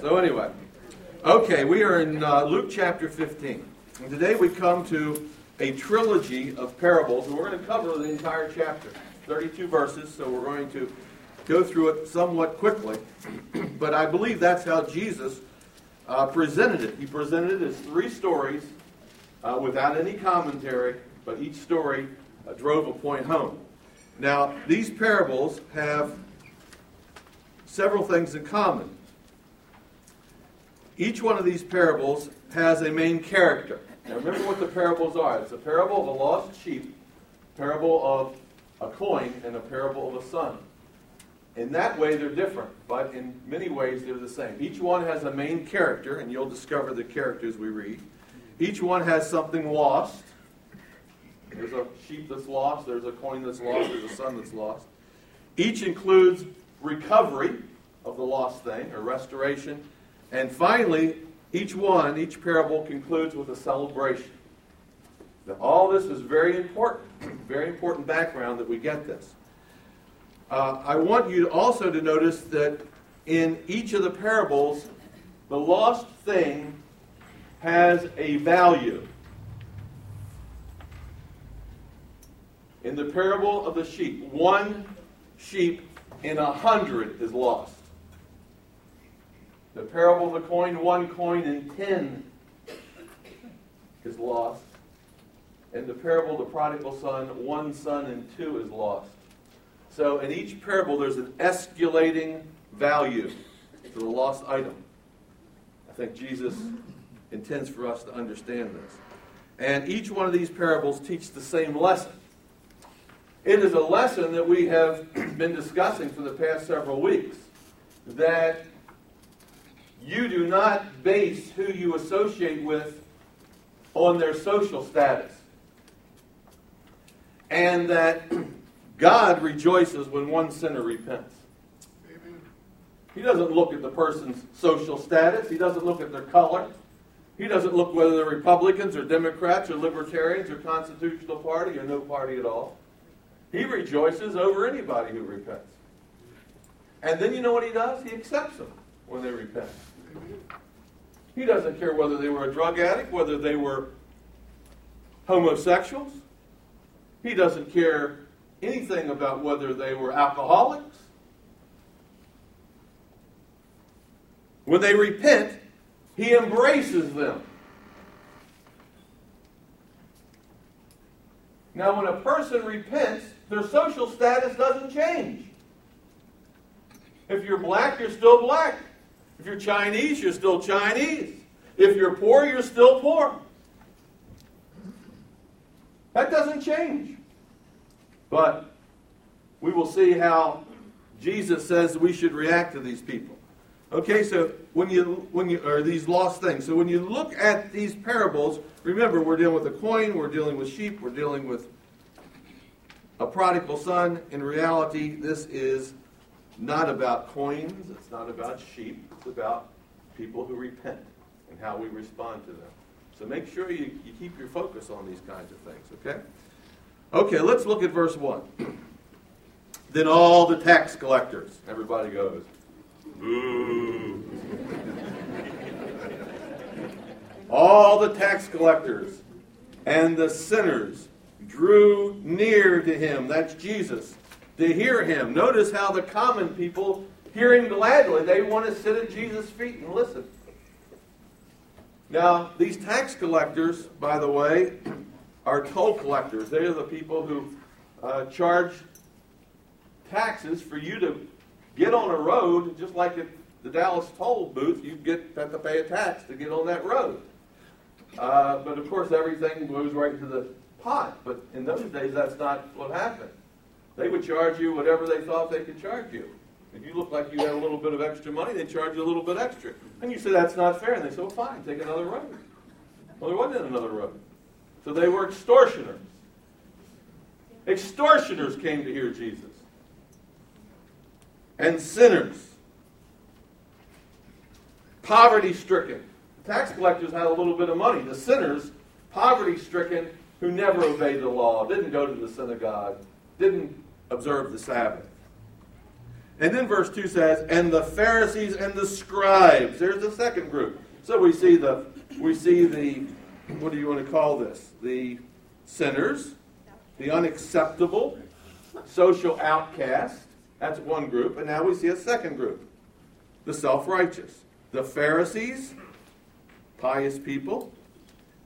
So, anyway, okay, we are in uh, Luke chapter 15. And today we come to a trilogy of parables, and we're going to cover the entire chapter 32 verses, so we're going to go through it somewhat quickly. but I believe that's how Jesus uh, presented it. He presented it as three stories uh, without any commentary, but each story uh, drove a point home. Now, these parables have several things in common. Each one of these parables has a main character. Now, remember what the parables are it's a parable of a lost sheep, parable of a coin, and a parable of a son. In that way, they're different, but in many ways, they're the same. Each one has a main character, and you'll discover the characters we read. Each one has something lost. There's a sheep that's lost, there's a coin that's lost, there's a son that's lost. Each includes recovery of the lost thing, or restoration. And finally, each one, each parable concludes with a celebration. Now, all this is very important, very important background that we get this. Uh, I want you also to notice that in each of the parables, the lost thing has a value. In the parable of the sheep, one sheep in a hundred is lost. The parable of the coin, one coin in ten is lost. And the parable of the prodigal son, one son in two is lost. So in each parable, there's an escalating value to the lost item. I think Jesus intends for us to understand this. And each one of these parables teach the same lesson. It is a lesson that we have been discussing for the past several weeks that you do not base who you associate with on their social status. And that God rejoices when one sinner repents. He doesn't look at the person's social status, he doesn't look at their color. He doesn't look whether they're Republicans or Democrats or Libertarians or Constitutional Party or no party at all. He rejoices over anybody who repents. And then you know what he does? He accepts them when they repent. He doesn't care whether they were a drug addict, whether they were homosexuals. He doesn't care anything about whether they were alcoholics. When they repent, he embraces them. Now, when a person repents, their social status doesn't change. If you're black, you're still black. If you're Chinese, you're still Chinese. If you're poor, you're still poor. That doesn't change. But we will see how Jesus says we should react to these people. Okay, so when you when you or these lost things. So when you look at these parables, remember we're dealing with a coin, we're dealing with sheep, we're dealing with a prodigal son. In reality, this is not about coins, it's not about sheep, it's about people who repent and how we respond to them. So make sure you, you keep your focus on these kinds of things, okay? Okay, let's look at verse 1. then all the tax collectors, everybody goes, Boo. all the tax collectors and the sinners drew near to him, that's Jesus, to hear him. Notice how the common people hear him gladly. They want to sit at Jesus' feet and listen. Now, these tax collectors, by the way, are toll collectors. They are the people who uh, charge taxes for you to get on a road, just like at the Dallas toll booth, you get have to pay a tax to get on that road. Uh, but of course, everything goes right into the pot. But in those days, that's not what happened. They would charge you whatever they thought they could charge you. If you look like you had a little bit of extra money, they'd charge you a little bit extra. And you say, that's not fair. And they say, well, fine, take another road. Well, there wasn't another road. So they were extortioners. Extortioners came to hear Jesus. And sinners. Poverty stricken. Tax collectors had a little bit of money. The sinners, poverty stricken, who never obeyed the law, didn't go to the synagogue, didn't observe the Sabbath. And then verse 2 says, and the Pharisees and the scribes. There's the second group. So we see the we see the what do you want to call this? The sinners, the unacceptable, social outcast. That's one group. And now we see a second group. The self-righteous. The Pharisees, pious people,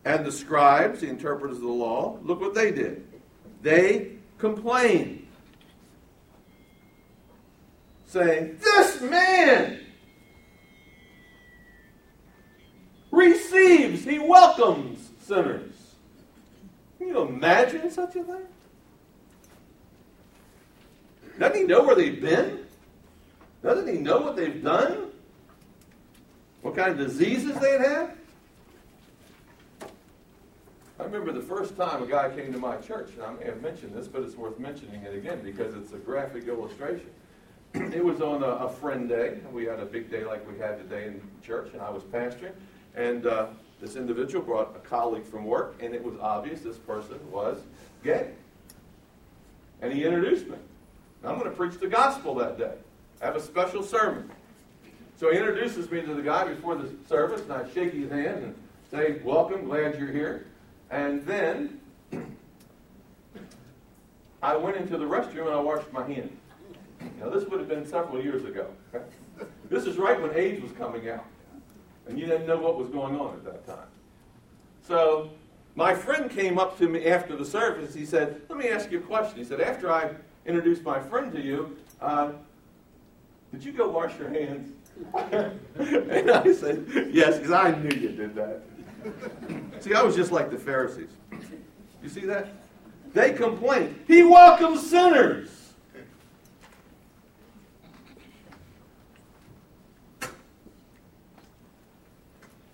and the scribes, the interpreters of the law, look what they did. They complained, saying, This man receives, he welcomes sinners. Can you imagine such a thing? Doesn't he know where they've been? Doesn't he know what they've done? What kind of diseases they'd had? I remember the first time a guy came to my church, and I may have mentioned this, but it's worth mentioning it again because it's a graphic illustration. It was on a, a, friend day. We had a big day like we had today in church, and I was pastoring. And uh, this individual brought a colleague from work, and it was obvious this person was gay. And he introduced me. I'm going to preach the gospel that day. I have a special sermon. So he introduces me to the guy before the service, and I shake his hand and say, Welcome, glad you're here. And then I went into the restroom and I washed my hands. Now, this would have been several years ago. This is right when AIDS was coming out. And you didn't know what was going on at that time. So, my friend came up to me after the service. He said, Let me ask you a question. He said, After I introduced my friend to you, uh, did you go wash your hands? and I said, Yes, because I knew you did that. See, I was just like the Pharisees. You see that? They complained. He welcomes sinners.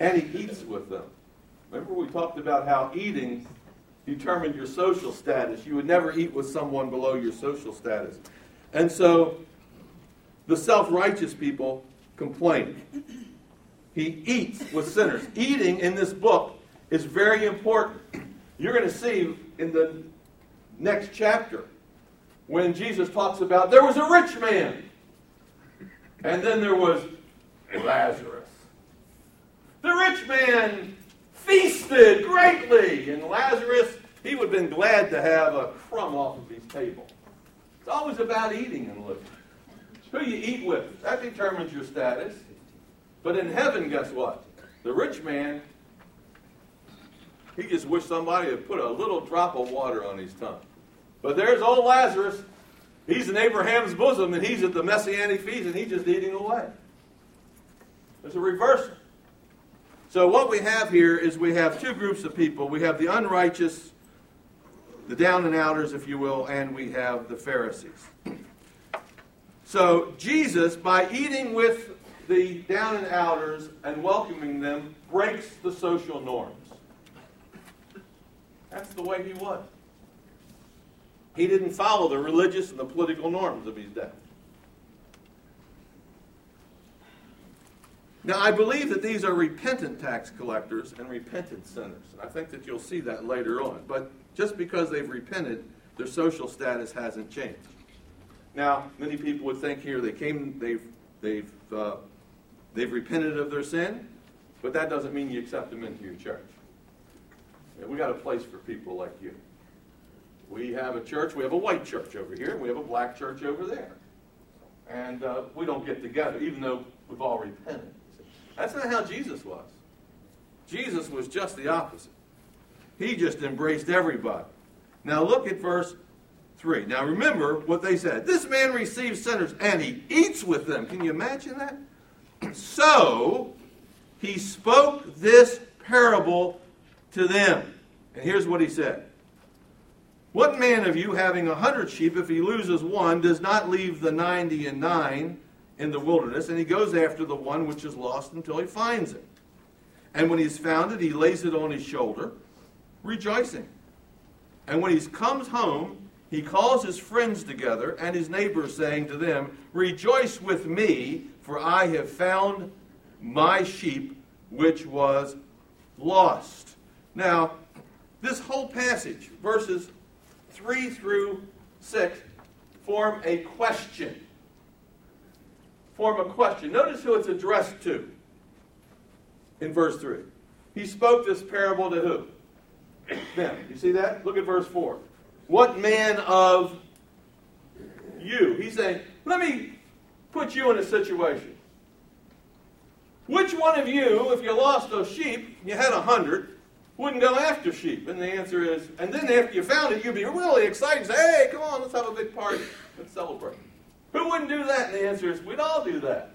And he eats with them. Remember, we talked about how eating determined your social status. You would never eat with someone below your social status. And so the self righteous people complain. He eats with sinners. Eating in this book is very important. You're going to see in the next chapter when Jesus talks about there was a rich man and then there was Lazarus. The rich man feasted greatly, and Lazarus, he would have been glad to have a crumb off of his table. It's always about eating and living. Who you eat with, that determines your status. But in heaven, guess what? The rich man, he just wished somebody had put a little drop of water on his tongue. But there's old Lazarus. He's in Abraham's bosom, and he's at the messianic feast, and he's just eating away. There's a reversal. So what we have here is we have two groups of people. We have the unrighteous, the down and outers, if you will, and we have the Pharisees. So Jesus, by eating with the down and outers and welcoming them, breaks the social norms. That's the way he was. He didn't follow the religious and the political norms of his day. Now, I believe that these are repentant tax collectors and repentant sinners. And I think that you'll see that later on. But just because they've repented, their social status hasn't changed. Now, many people would think here they came, they've, they've, uh, they've repented of their sin, but that doesn't mean you accept them into your church. Yeah, we got a place for people like you. We have a church, we have a white church over here, we have a black church over there. And uh, we don't get together, even though we've all repented. That's not how Jesus was. Jesus was just the opposite. He just embraced everybody. Now look at verse 3. Now remember what they said. This man receives sinners and he eats with them. Can you imagine that? So he spoke this parable to them. And here's what he said What man of you, having a hundred sheep, if he loses one, does not leave the ninety and nine in the wilderness, and he goes after the one which is lost until he finds it. And when he's found it, he lays it on his shoulder, rejoicing. And when he comes home, he calls his friends together and his neighbors, saying to them, Rejoice with me, for I have found my sheep which was lost. Now, this whole passage, verses 3 through 6, form a question. Form a question. Notice who it's addressed to in verse 3. He spoke this parable to who? Them. You see that? Look at verse 4. What man of you? He's saying, let me put you in a situation. Which one of you, if you lost a sheep, you had a hundred, wouldn't go after sheep? And the answer is, and then after you found it, you'd be really excited and say, hey, come on, let's have a big party. Let's celebrate. Who wouldn't do that? And the answer is, we'd all do that.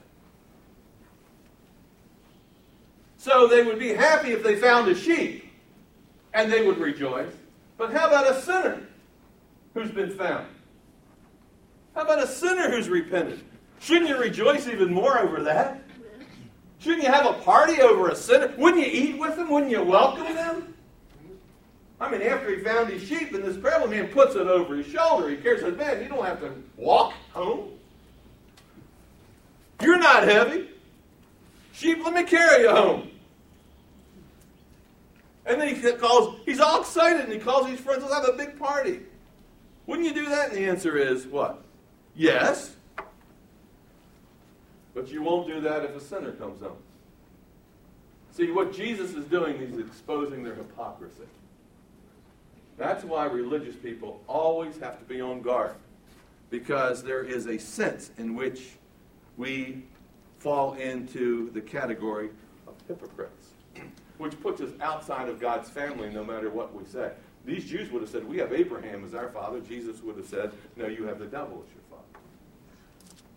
So they would be happy if they found a sheep, and they would rejoice. But how about a sinner who's been found? How about a sinner who's repented? Shouldn't you rejoice even more over that? Shouldn't you have a party over a sinner? Wouldn't you eat with them? Wouldn't you welcome them? I mean, after he found his sheep, and this parable man puts it over his shoulder. He it, man, you don't have to walk home. You're not heavy. Sheep, let me carry you home. And then he calls, he's all excited and he calls his friends, let's have a big party. Wouldn't you do that? And the answer is what? Yes. But you won't do that if a sinner comes home. See, what Jesus is doing, he's exposing their hypocrisy. That's why religious people always have to be on guard. Because there is a sense in which we fall into the category of hypocrites, which puts us outside of God's family no matter what we say. These Jews would have said, We have Abraham as our father. Jesus would have said, No, you have the devil as your father.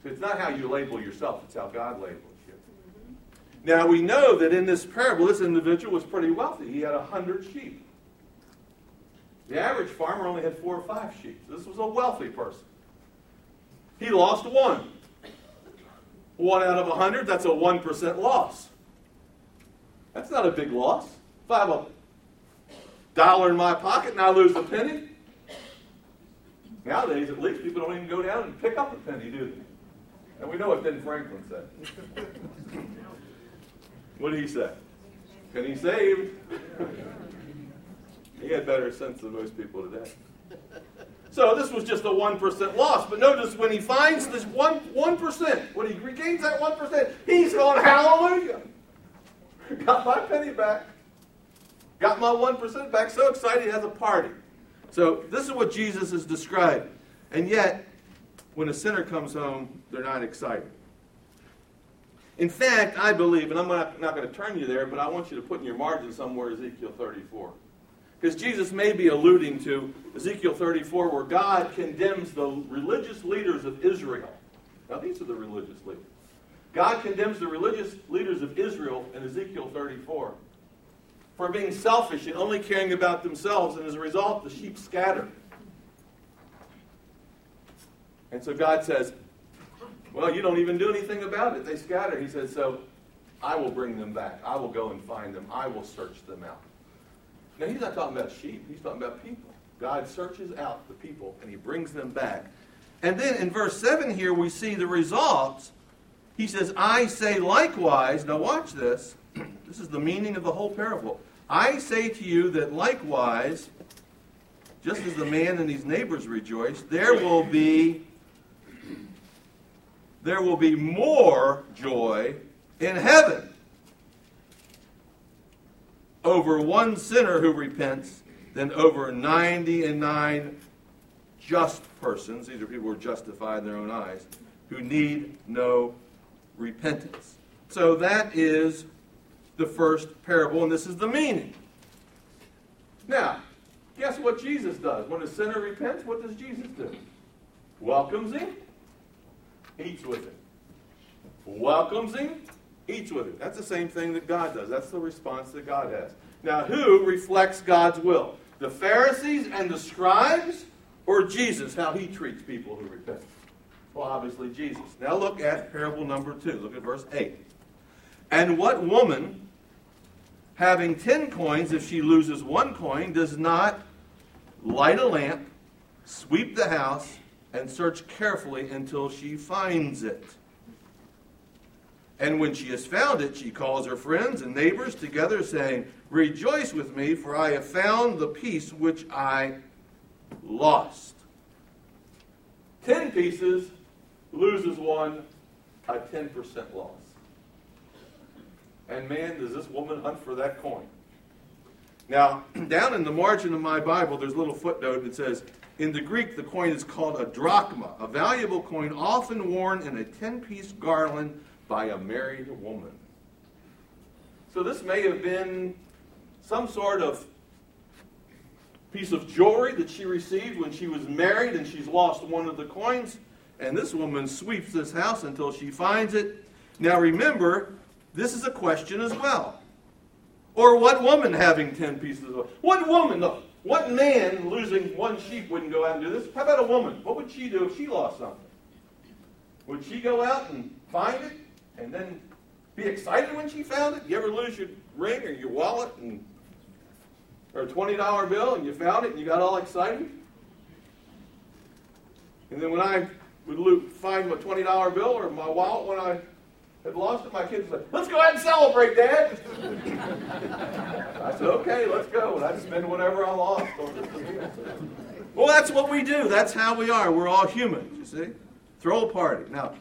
So it's not how you label yourself, it's how God labels you. Mm-hmm. Now we know that in this parable, this individual was pretty wealthy. He had a hundred sheep. The average farmer only had four or five sheep. This was a wealthy person. He lost one. One out of a hundred, that's a 1% loss. That's not a big loss. If I have a dollar in my pocket and I lose a penny, nowadays at least people don't even go down and pick up a penny, do they? And we know what Ben Franklin said. what did he say? Penny saved. he had better sense than most people today. So this was just a 1% loss. But notice when he finds this 1, 1%, when he regains that 1%, he's going, hallelujah. Got my penny back. Got my 1% back. So excited he has a party. So this is what Jesus is describing. And yet, when a sinner comes home, they're not excited. In fact, I believe, and I'm not, not going to turn you there, but I want you to put in your margin somewhere Ezekiel 34. Because Jesus may be alluding to Ezekiel 34, where God condemns the religious leaders of Israel. Now, these are the religious leaders. God condemns the religious leaders of Israel in Ezekiel 34 for being selfish and only caring about themselves, and as a result, the sheep scatter. And so God says, Well, you don't even do anything about it. They scatter. He says, So I will bring them back. I will go and find them. I will search them out. Now, he's not talking about sheep, he's talking about people. God searches out the people and he brings them back. And then in verse 7 here, we see the results. He says, I say likewise, now watch this. this is the meaning of the whole parable. I say to you that likewise, just as the man and his neighbors rejoice, there will be there will be more joy in heaven over one sinner who repents than over 99 just persons, these are people who are justified in their own eyes, who need no repentance. So that is the first parable, and this is the meaning. Now, guess what Jesus does? When a sinner repents, what does Jesus do? Welcomes him, eats with him. Welcomes him, eats with it. That's the same thing that God does. That's the response that God has. Now, who reflects God's will? The Pharisees and the scribes, or Jesus, how he treats people who repent? Well, obviously, Jesus. Now, look at parable number two. Look at verse 8. And what woman, having ten coins, if she loses one coin, does not light a lamp, sweep the house, and search carefully until she finds it? And when she has found it, she calls her friends and neighbors together, saying, Rejoice with me, for I have found the piece which I lost. Ten pieces, loses one, a 10% loss. And man, does this woman hunt for that coin. Now, down in the margin of my Bible, there's a little footnote that says, in the Greek, the coin is called a drachma, a valuable coin often worn in a 10 piece garland by a married woman. So this may have been some sort of piece of jewelry that she received when she was married and she's lost one of the coins. And this woman sweeps this house until she finds it. Now remember, this is a question as well. Or what woman having 10 pieces of What woman, what man losing one sheep wouldn't go out and do this? How about a woman? What would she do if she lost something? Would she go out and find it and then be excited when she found it? You ever lose your ring or your wallet and or a $20 bill and you found it and you got all excited? And then when I would find my $20 bill or my wallet when I had lost it, my kids said, let's go ahead and celebrate, Dad. I said, okay, let's go. And I'd spend whatever I lost. well, that's what we do. That's how we are. We're all humans, you see. Throw a party. Now,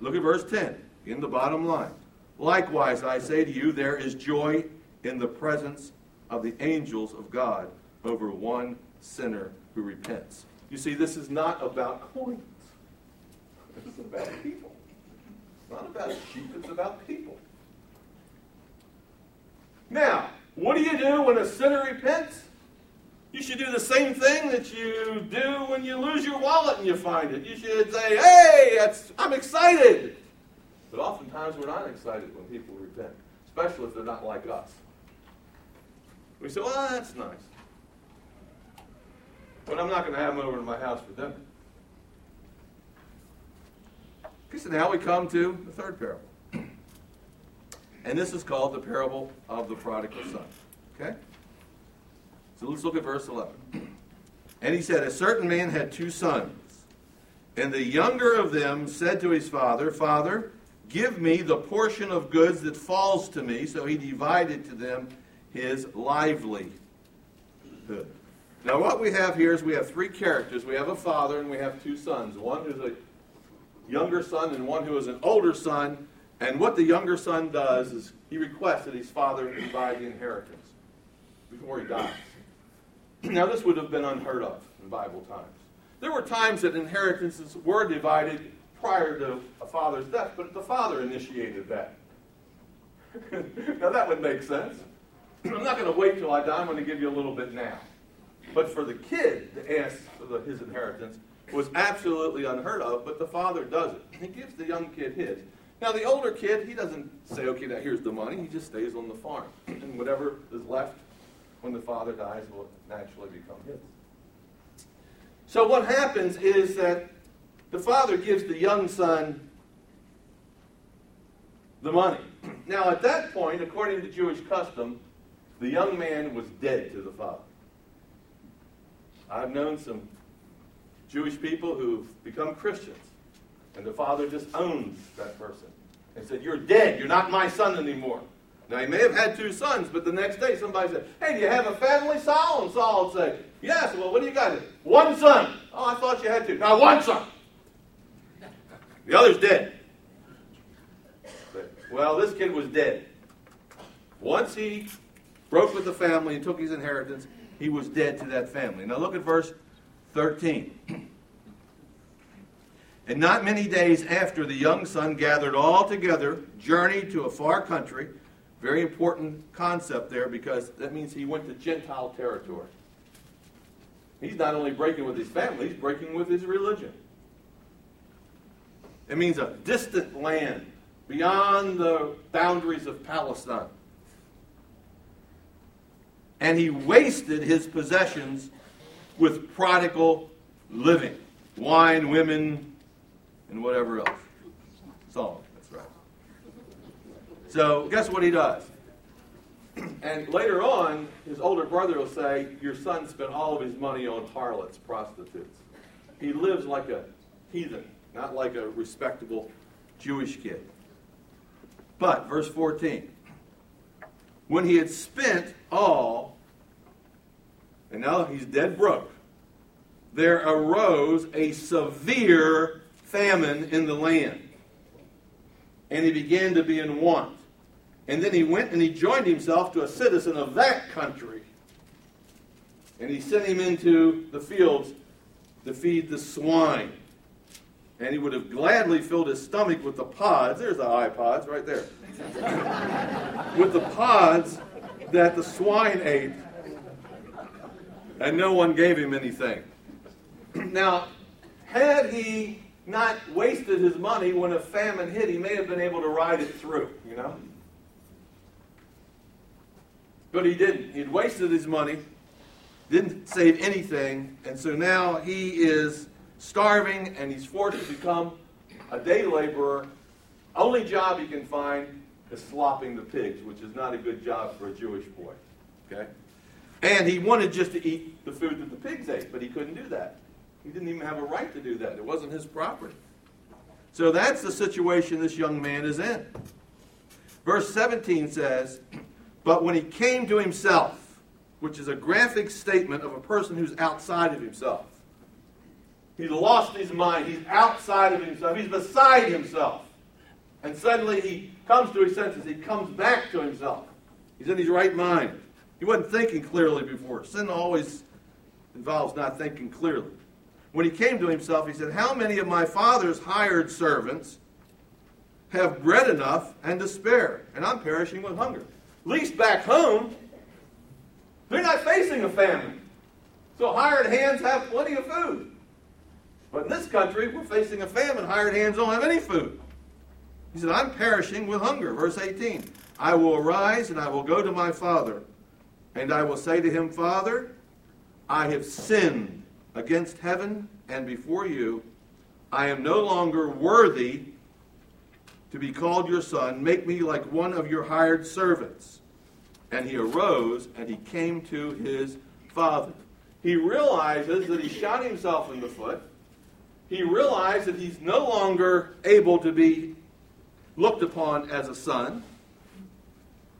look at verse 10 in the bottom line. Likewise, I say to you, there is joy in the presence of the angels of God over one sinner who repents. You see, this is not about coins. Is about people. It's not about sheep, it's about people. Now, what do you do when a sinner repents? You should do the same thing that you do when you lose your wallet and you find it. You should say, hey, I'm excited. But oftentimes we're not excited when people repent, especially if they're not like us. We say, well, that's nice. But I'm not going to have them over to my house for dinner. Okay, so now we come to the third parable. And this is called the parable of the prodigal son. Okay? So let's look at verse 11. And he said, A certain man had two sons. And the younger of them said to his father, Father, give me the portion of goods that falls to me. So he divided to them his livelihood. Now, what we have here is we have three characters. We have a father and we have two sons. One who's a younger son and one who is an older son. And what the younger son does is he requests that his father divide the inheritance before he dies. Now, this would have been unheard of in Bible times. There were times that inheritances were divided prior to a father's death, but the father initiated that. now, that would make sense. I'm not going to wait till I die. I'm going to give you a little bit now. But for the kid to ask for the, his inheritance was absolutely unheard of, but the father does it. He gives the young kid his. Now, the older kid, he doesn't say, okay, now here's the money. He just stays on the farm. And whatever is left when the father dies will naturally become his. So, what happens is that the father gives the young son the money. Now, at that point, according to Jewish custom, the young man was dead to the father. I've known some Jewish people who've become Christians, and the father just owns that person and said, You're dead. You're not my son anymore. Now, he may have had two sons, but the next day somebody said, Hey, do you have a family, Saul? And Saul would say, Yes. Well, what do you got? One son. Oh, I thought you had two. Now, one son. The other's dead. But, well, this kid was dead. Once he broke with the family and took his inheritance, he was dead to that family. Now look at verse 13. And not many days after the young son gathered all together, journeyed to a far country. Very important concept there because that means he went to Gentile territory. He's not only breaking with his family, he's breaking with his religion. It means a distant land beyond the boundaries of Palestine and he wasted his possessions with prodigal living wine, women, and whatever else. Solomon, that's right. So, guess what he does? And later on, his older brother will say, Your son spent all of his money on harlots, prostitutes. He lives like a heathen, not like a respectable Jewish kid. But, verse 14 when he had spent all, and now he's dead broke, there arose a severe famine in the land. and he began to be in want. And then he went and he joined himself to a citizen of that country. And he sent him into the fields to feed the swine. And he would have gladly filled his stomach with the pods. There's the iPods right there. with the pods that the swine ate. And no one gave him anything. now, had he not wasted his money when a famine hit, he may have been able to ride it through, you know? But he didn't. He'd wasted his money, didn't save anything, and so now he is starving and he's forced to become a day laborer. Only job he can find is slopping the pigs, which is not a good job for a Jewish boy. Okay? And he wanted just to eat the food that the pigs ate, but he couldn't do that. He didn't even have a right to do that. It wasn't his property. So that's the situation this young man is in. Verse 17 says, But when he came to himself, which is a graphic statement of a person who's outside of himself, he's lost his mind, he's outside of himself, he's beside himself. And suddenly he comes to his senses, he comes back to himself. He's in his right mind. He wasn't thinking clearly before. Sin always involves not thinking clearly. When he came to himself, he said, How many of my father's hired servants have bread enough and to spare? And I'm perishing with hunger. At least back home, they're not facing a famine. So hired hands have plenty of food. But in this country, we're facing a famine. Hired hands don't have any food. He said, I'm perishing with hunger. Verse 18 I will arise and I will go to my father, and I will say to him, Father, I have sinned against heaven and before you. I am no longer worthy to be called your son. Make me like one of your hired servants. And he arose and he came to his father. He realizes that he shot himself in the foot. He realized that he's no longer able to be looked upon as a son.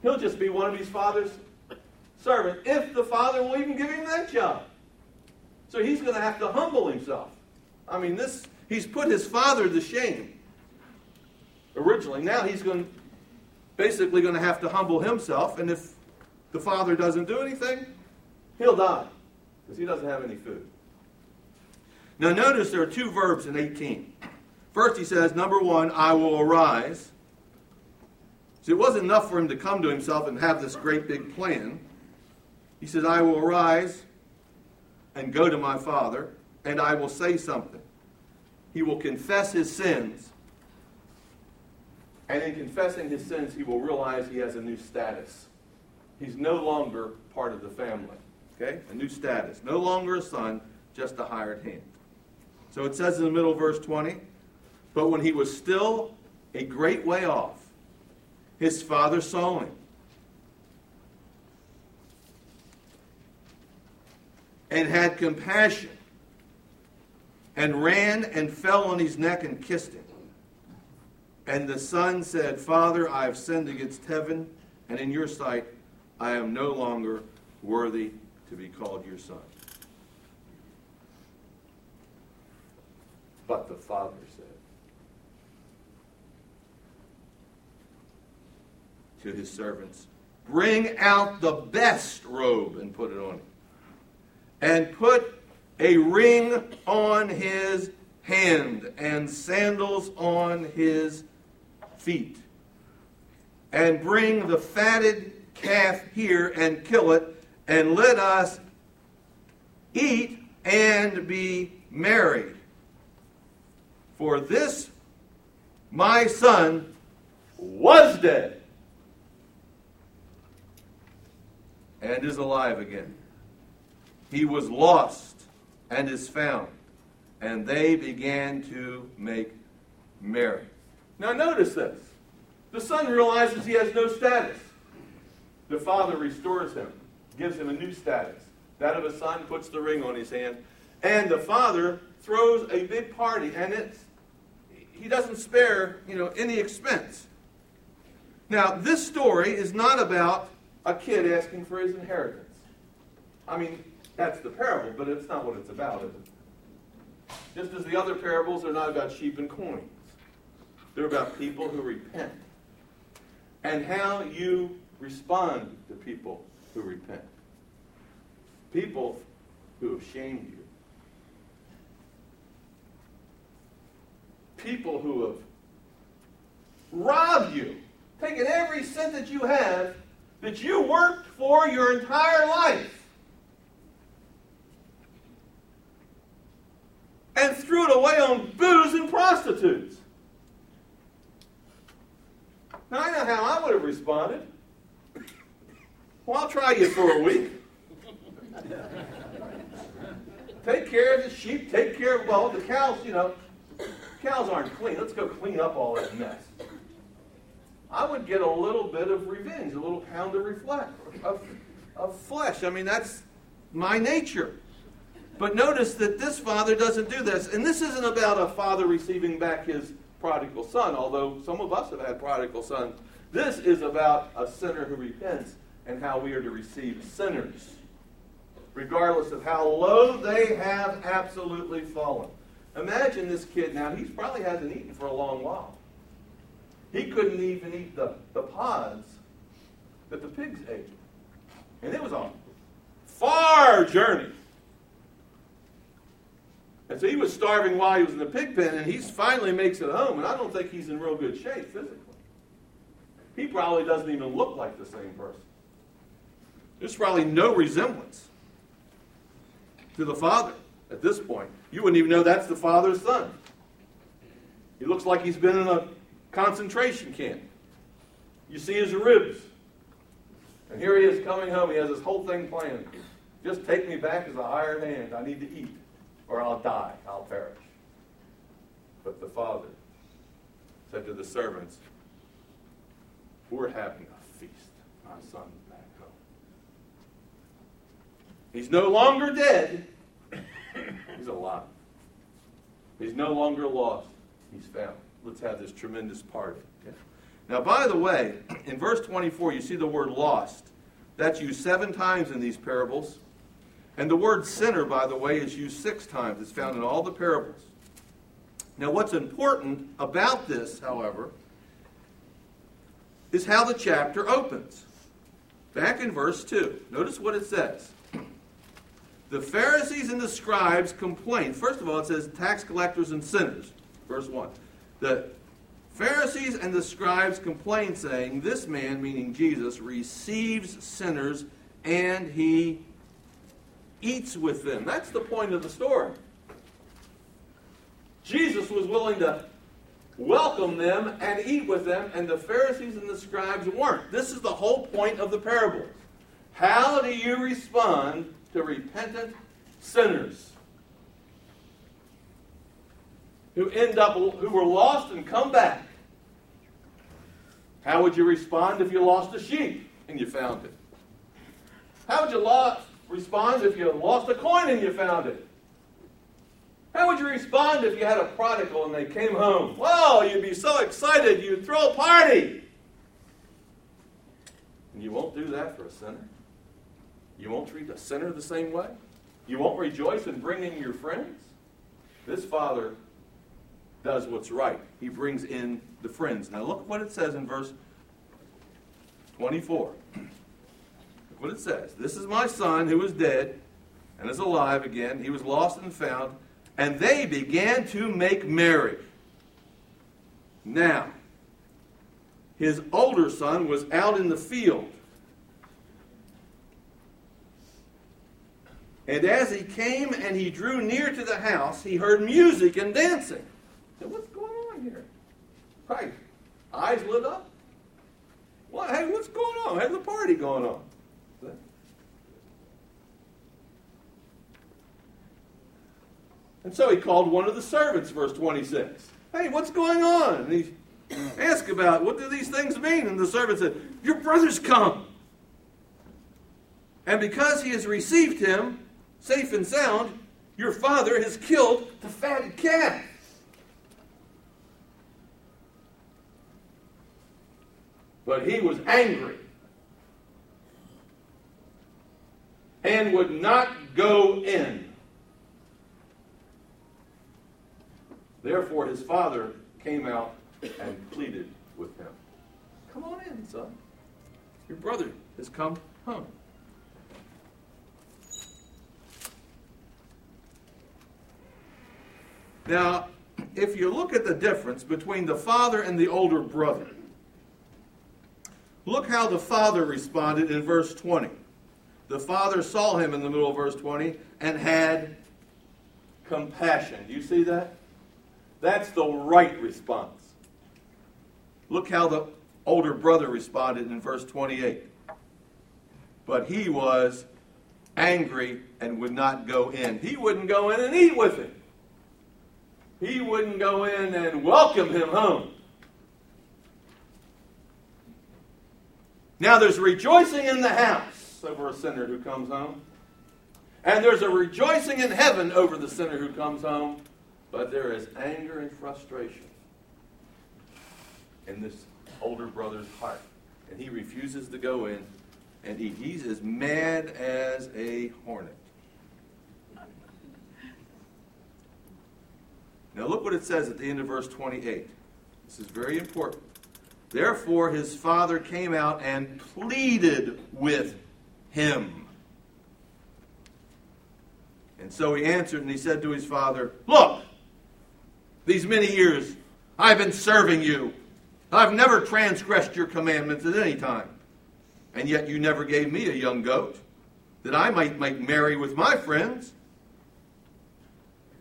He'll just be one of his father's servants if the father will even give him that job. So he's going to have to humble himself. I mean, this he's put his father to shame originally. Now he's going basically going to have to humble himself, and if the father doesn't do anything, he'll die because he doesn't have any food. Now notice there are two verbs in 18. First he says, number one, I will arise. See, it wasn't enough for him to come to himself and have this great big plan. He says, I will arise and go to my father, and I will say something. He will confess his sins, and in confessing his sins, he will realize he has a new status. He's no longer part of the family. Okay? A new status. No longer a son, just a hired hand. So it says in the middle of verse 20, but when he was still a great way off, his father saw him and had compassion and ran and fell on his neck and kissed him. And the son said, Father, I have sinned against heaven and in your sight. I am no longer worthy to be called your son. But the father said to his servants, Bring out the best robe and put it on him and put a ring on his hand and sandals on his feet. And bring the fatted calf here and kill it, and let us eat and be merry. For this my son was dead and is alive again. He was lost and is found. And they began to make merry. Now, notice this. The son realizes he has no status. The father restores him, gives him a new status. That of a son puts the ring on his hand. And the father throws a big party, and it's he doesn't spare, you know, any expense. Now, this story is not about a kid asking for his inheritance. I mean, that's the parable, but it's not what it's about, is it? Just as the other parables are not about sheep and coins. They're about people who repent and how you respond to people who repent. People who have shamed you. People who have robbed you, taken every cent that you have that you worked for your entire life. And threw it away on booze and prostitutes. Now, I know how I would have responded. Well, I'll try you for a week. take care of the sheep, take care of, well, the cows, you know, cows aren't clean. Let's go clean up all that mess. I would get a little bit of revenge, a little pound of reflect, of, of flesh. I mean, that's my nature. But notice that this father doesn't do this. And this isn't about a father receiving back his prodigal son, although some of us have had prodigal sons. This is about a sinner who repents and how we are to receive sinners, regardless of how low they have absolutely fallen. Imagine this kid now, he probably hasn't eaten for a long while. He couldn't even eat the, the pods that the pigs ate. And it was a far journey. And so he was starving while he was in the pig pen, and he finally makes it home, and I don't think he's in real good shape physically. He probably doesn't even look like the same person. There's probably no resemblance to the father at this point. You wouldn't even know that's the father's son. He looks like he's been in a concentration camp. You see his ribs. And here he is coming home. He has this whole thing planned. Just take me back as a hired hand. I need to eat, or I'll die. I'll perish. But the father said to the servants, We're having a feast. My son's back home. He's no longer dead. He's alive. He's no longer lost. He's found let's have this tremendous party. Okay? Now, by the way, in verse 24, you see the word lost. That's used seven times in these parables. And the word sinner, by the way, is used six times. It's found in all the parables. Now, what's important about this, however, is how the chapter opens. Back in verse 2, notice what it says. The Pharisees and the scribes complained. First of all, it says tax collectors and sinners. Verse 1. The Pharisees and the scribes complained, saying, This man, meaning Jesus, receives sinners and he eats with them. That's the point of the story. Jesus was willing to welcome them and eat with them, and the Pharisees and the scribes weren't. This is the whole point of the parable. How do you respond to repentant sinners? who end up who were lost and come back. How would you respond if you lost a sheep and you found it? How would you lost, respond if you lost a coin and you found it? How would you respond if you had a prodigal and they came home? Well, you'd be so excited you'd throw a party. And you won't do that for a sinner. You won't treat a sinner the same way. You won't rejoice and bring in bringing your friends. This father does what's right. He brings in the friends. Now look what it says in verse 24. Look what it says. This is my son who was dead and is alive again. He was lost and found. And they began to make merry. Now, his older son was out in the field. And as he came and he drew near to the house, he heard music and dancing. Said, what's going on here? Right. Eyes lit up. What? Hey, what's going on? How's the party going on? And so he called one of the servants, verse 26. Hey, what's going on? And he asked about what do these things mean? And the servant said, Your brother's come. And because he has received him safe and sound, your father has killed the fatted calf. But he was angry and would not go in. Therefore, his father came out and pleaded with him. Come on in, son. Your brother has come home. Now, if you look at the difference between the father and the older brother, look how the father responded in verse 20. The father saw him in the middle of verse 20 and had compassion. Do you see that? That's the right response. Look how the older brother responded in verse 28. But he was angry and would not go in. He wouldn't go in and eat with him he wouldn't go in and welcome him home. Now there's rejoicing in the house over a sinner who comes home. And there's a rejoicing in heaven over the sinner who comes home. But there is anger and frustration in this older brother's heart. And he refuses to go in and. He's as mad as a hornet. Now look what it says at the end of verse 28. This is very important. Therefore his father came out and pleaded with him. And so he answered and he said to his father, Look, these many years I've been serving you. I've never transgressed your commandments at any time. And yet you never gave me a young goat that I might make merry with my friends.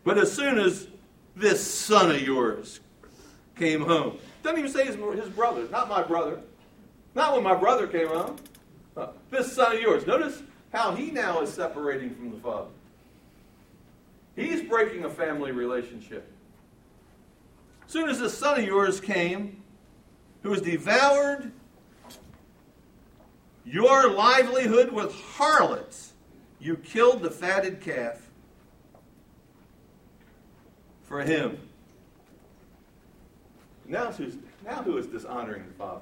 But as soon as this son of yours came home. Doesn't even say his, his brother, not my brother. Not when my brother came home. Uh, this son of yours. Notice how he now is separating from the father. He's breaking a family relationship. As soon as this son of yours came, who has devoured your livelihood with harlots, you killed the fatted calf for him. Now who's now who is dishonoring the father?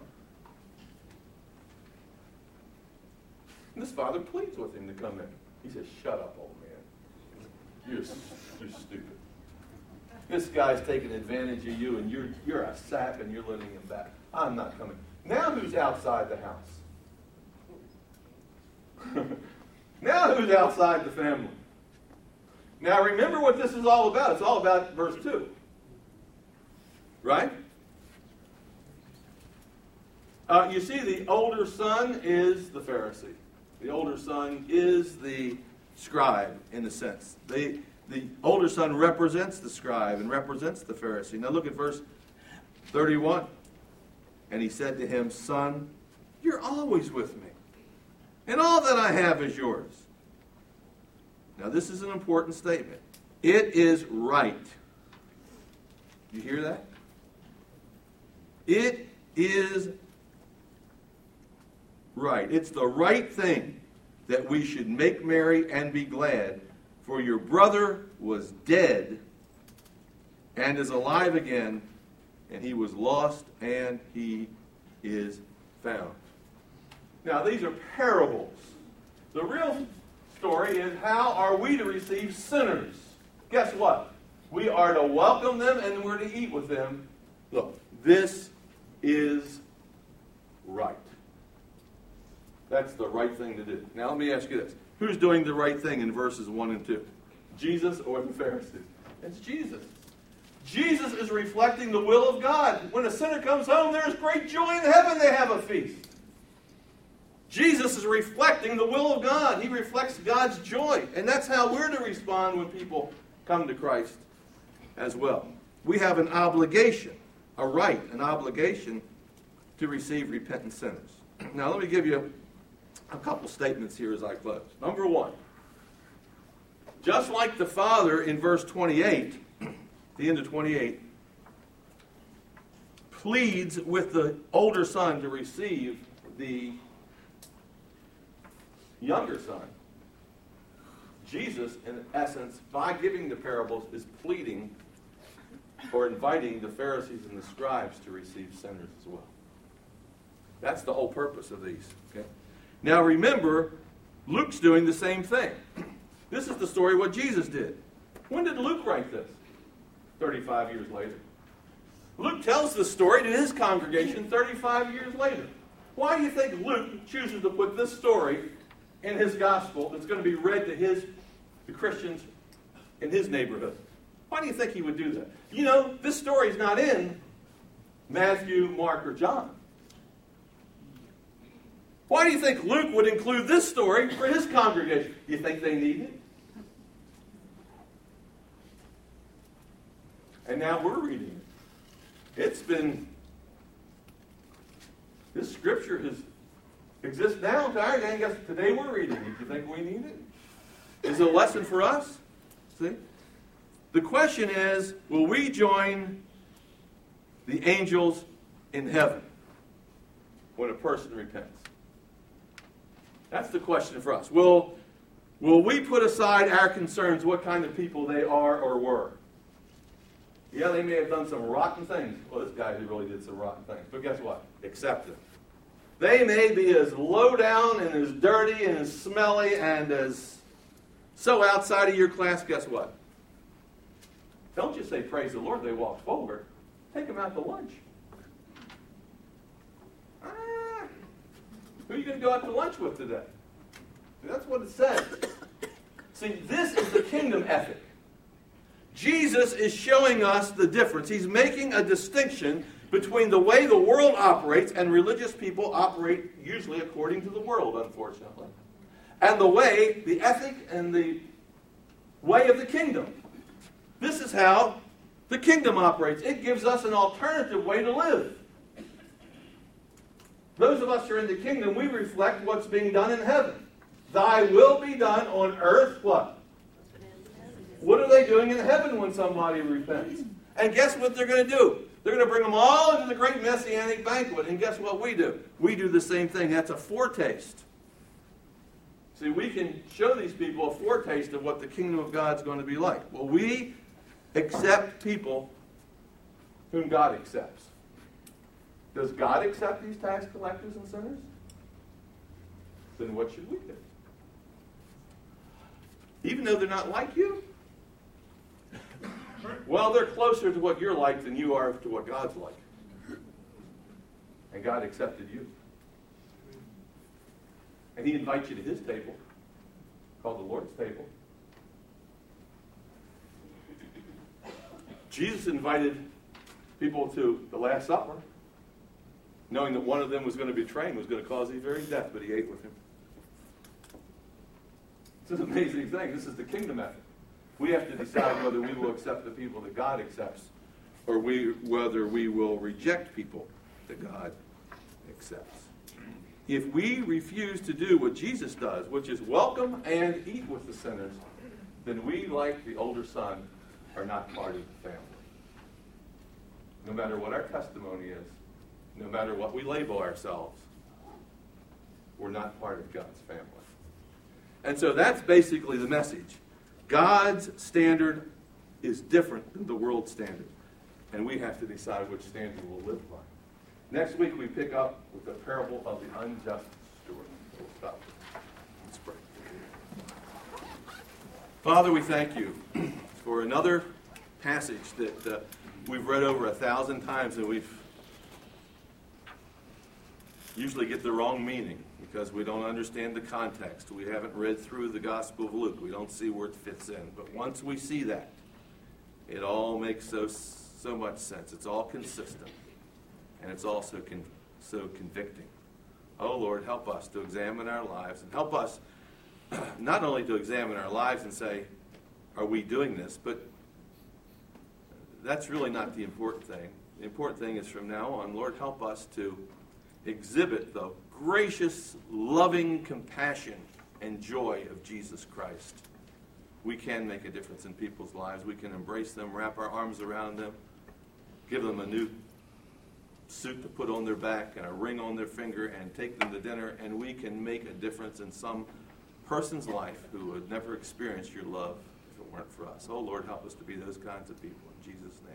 And this father pleads with him to come in. He says, Shut up, old man. You're, you're stupid. This guy's taking advantage of you, and you're, you're a sap, and you're letting him back. I'm not coming. Now who's outside the house? now who's outside the family? Now remember what this is all about. It's all about verse 2. Right? Uh, you see, the older son is the Pharisee. The older son is the scribe, in a sense. The, the older son represents the scribe and represents the Pharisee. Now look at verse 31. And he said to him, Son, you're always with me, and all that I have is yours. Now, this is an important statement. It is right. You hear that? It is right. It's the right thing that we should make merry and be glad, for your brother was dead and is alive again, and he was lost and he is found. Now, these are parables. The real story is how are we to receive sinners? Guess what? We are to welcome them and we're to eat with them. Look, this is right. That's the right thing to do. Now let me ask you this. Who's doing the right thing in verses 1 and 2? Jesus or the Pharisees? It's Jesus. Jesus is reflecting the will of God. When a sinner comes home, there is great joy in heaven. They have a feast. Jesus is reflecting the will of God. He reflects God's joy. And that's how we're to respond when people come to Christ as well. We have an obligation, a right, an obligation to receive repentant sinners. Now, let me give you a couple statements here as I close. Number one, just like the Father in verse 28, the end of 28, pleads with the older son to receive the younger son. Jesus, in essence, by giving the parables, is pleading or inviting the Pharisees and the scribes to receive sinners as well. That's the whole purpose of these. Okay? Now remember, Luke's doing the same thing. This is the story what Jesus did. When did Luke write this? 35 years later. Luke tells this story to his congregation 35 years later. Why do you think Luke chooses to put this story in his gospel that's going to be read to his the Christians in his neighborhood? Why do you think he would do that? You know, this story is not in Matthew, Mark, or John. Why do you think Luke would include this story for his congregation? Do you think they need it? And now we're reading it. It's been, this scripture has exists now. I guess today we're reading it. Do you think we need it? Is it a lesson for us? See? The question is will we join the angels in heaven when a person repents? That's the question for us. Will, will we put aside our concerns, what kind of people they are or were? Yeah, they may have done some rotten things. Well, this guy really did some rotten things. But guess what? Accept them. They may be as low down and as dirty and as smelly and as so outside of your class. Guess what? Don't just say praise the Lord. They walk forward. Take them out to lunch. Ah, who are you going to go out to lunch with today? That's what it says. See, this is the kingdom ethic. Jesus is showing us the difference. He's making a distinction between the way the world operates, and religious people operate usually according to the world, unfortunately, and the way, the ethic, and the way of the kingdom. This is how the kingdom operates. It gives us an alternative way to live. Those of us who are in the kingdom, we reflect what's being done in heaven. Thy will be done on earth, what? What are they doing in heaven when somebody repents? And guess what they're going to do? They're going to bring them all into the great messianic banquet. And guess what we do? We do the same thing. That's a foretaste. See, we can show these people a foretaste of what the kingdom of God is going to be like. Well, we accept people whom God accepts. Does God accept these tax collectors and sinners? Then what should we do? Even though they're not like you? Well, they're closer to what you're like than you are to what God's like. And God accepted you. And He invites you to His table, called the Lord's table. Jesus invited people to the Last Supper, knowing that one of them was going to betray him, was going to cause his very death, but he ate with him. It's an amazing thing. This is the kingdom ethic. We have to decide whether we will accept the people that God accepts or we, whether we will reject people that God accepts. If we refuse to do what Jesus does, which is welcome and eat with the sinners, then we, like the older son, are not part of the family. No matter what our testimony is, no matter what we label ourselves, we're not part of God's family. And so that's basically the message. God's standard is different than the world's standard. And we have to decide which standard we'll live by. Next week, we pick up with the parable of the unjust steward. We'll stop. Let's pray. Father, we thank you for another passage that uh, we've read over a thousand times and we've usually get the wrong meaning because we don't understand the context. We haven't read through the Gospel of Luke. We don't see where it fits in. But once we see that, it all makes so, so much sense. It's all consistent. And it's also con- so convicting. Oh, Lord, help us to examine our lives and help us not only to examine our lives and say, are we doing this? But that's really not the important thing. The important thing is from now on, Lord, help us to exhibit the gracious, loving compassion and joy of Jesus Christ. We can make a difference in people's lives. We can embrace them, wrap our arms around them, give them a new suit to put on their back and a ring on their finger and take them to dinner, and we can make a difference in some person's life who would never experience your love if it weren't for us. Oh, Lord, help us to be those kinds of people. In Jesus' name.